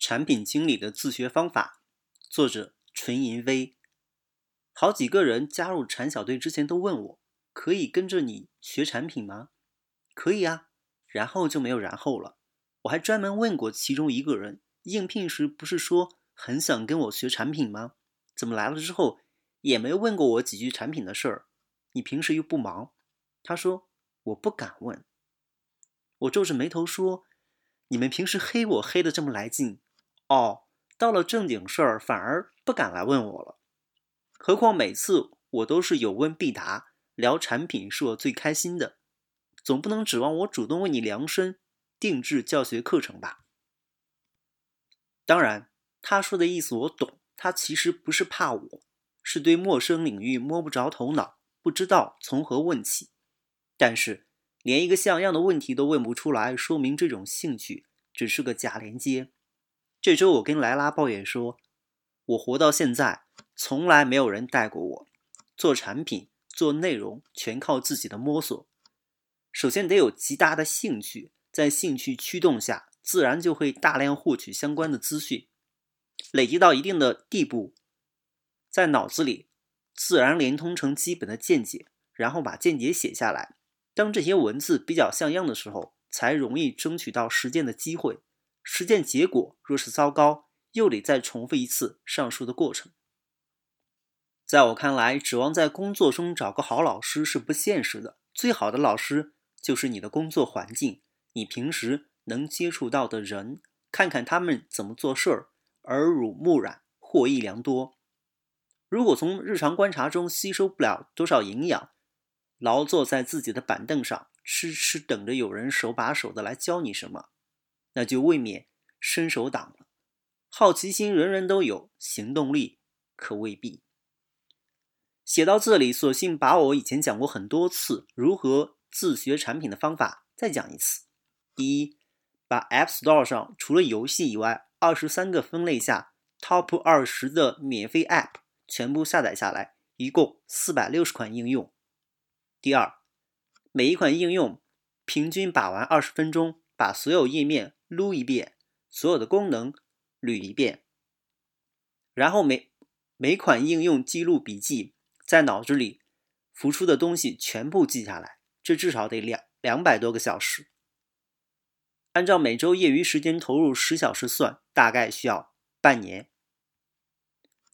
产品经理的自学方法，作者纯银威。好几个人加入产小队之前都问我，可以跟着你学产品吗？可以啊，然后就没有然后了。我还专门问过其中一个人，应聘时不是说很想跟我学产品吗？怎么来了之后也没问过我几句产品的事儿？你平时又不忙。他说我不敢问。我皱着眉头说，你们平时黑我黑的这么来劲。哦，到了正经事儿反而不敢来问我了，何况每次我都是有问必答，聊产品是我最开心的，总不能指望我主动为你量身定制教学课程吧？当然，他说的意思我懂，他其实不是怕我，是对陌生领域摸不着头脑，不知道从何问起。但是连一个像样的问题都问不出来，说明这种兴趣只是个假连接。这周我跟莱拉抱怨说，我活到现在，从来没有人带过我做产品、做内容，全靠自己的摸索。首先得有极大的兴趣，在兴趣驱动下，自然就会大量获取相关的资讯，累积到一定的地步，在脑子里自然连通成基本的见解，然后把见解写下来。当这些文字比较像样的时候，才容易争取到实践的机会。实践结果若是糟糕，又得再重复一次上述的过程。在我看来，指望在工作中找个好老师是不现实的。最好的老师就是你的工作环境，你平时能接触到的人，看看他们怎么做事儿，耳濡目染，获益良多。如果从日常观察中吸收不了多少营养，劳坐在自己的板凳上，痴痴等着有人手把手的来教你什么。那就未免伸手党了。好奇心人人都有，行动力可未必。写到这里，索性把我以前讲过很多次如何自学产品的方法再讲一次。第一，把 App Store 上除了游戏以外二十三个分类下 Top 二十的免费 App 全部下载下来，一共四百六十款应用。第二，每一款应用平均把玩二十分钟，把所有页面。撸一遍，所有的功能捋一遍，然后每每款应用记录笔记，在脑子里浮出的东西全部记下来，这至少得两两百多个小时。按照每周业余时间投入十小时算，大概需要半年。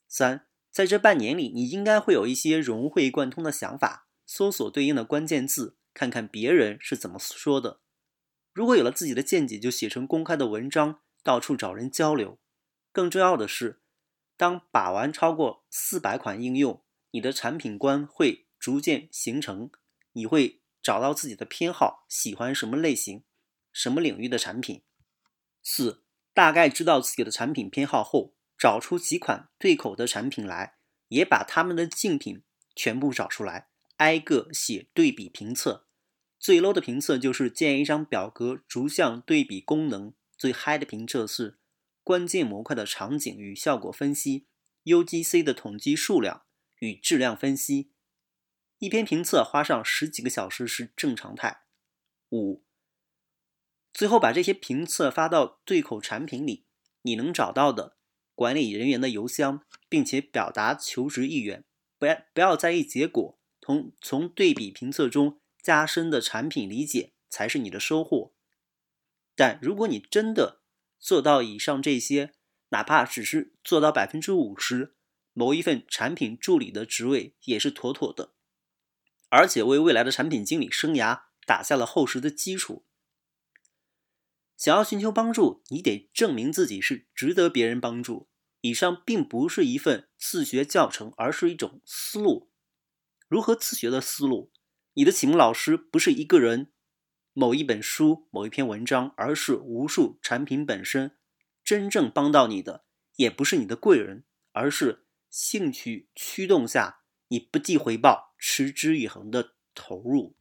三，在这半年里，你应该会有一些融会贯通的想法，搜索对应的关键字，看看别人是怎么说的。如果有了自己的见解，就写成公开的文章，到处找人交流。更重要的是，当把玩超过四百款应用，你的产品观会逐渐形成。你会找到自己的偏好，喜欢什么类型、什么领域的产品。四，大概知道自己的产品偏好后，找出几款对口的产品来，也把他们的竞品全部找出来，挨个写对比评测。最 low 的评测就是建一张表格，逐项对比功能；最 high 的评测是关键模块的场景与效果分析，UGC 的统计数量与质量分析。一篇评测花上十几个小时是正常态。五，最后把这些评测发到对口产品里，你能找到的管理人员的邮箱，并且表达求职意愿，不要不要在意结果，从从对比评测中。加深的产品理解才是你的收获。但如果你真的做到以上这些，哪怕只是做到百分之五十，某一份产品助理的职位也是妥妥的，而且为未来的产品经理生涯打下了厚实的基础。想要寻求帮助，你得证明自己是值得别人帮助。以上并不是一份自学教程，而是一种思路，如何自学的思路。你的启蒙老师不是一个人、某一本书、某一篇文章，而是无数产品本身。真正帮到你的，也不是你的贵人，而是兴趣驱动下你不计回报、持之以恒的投入。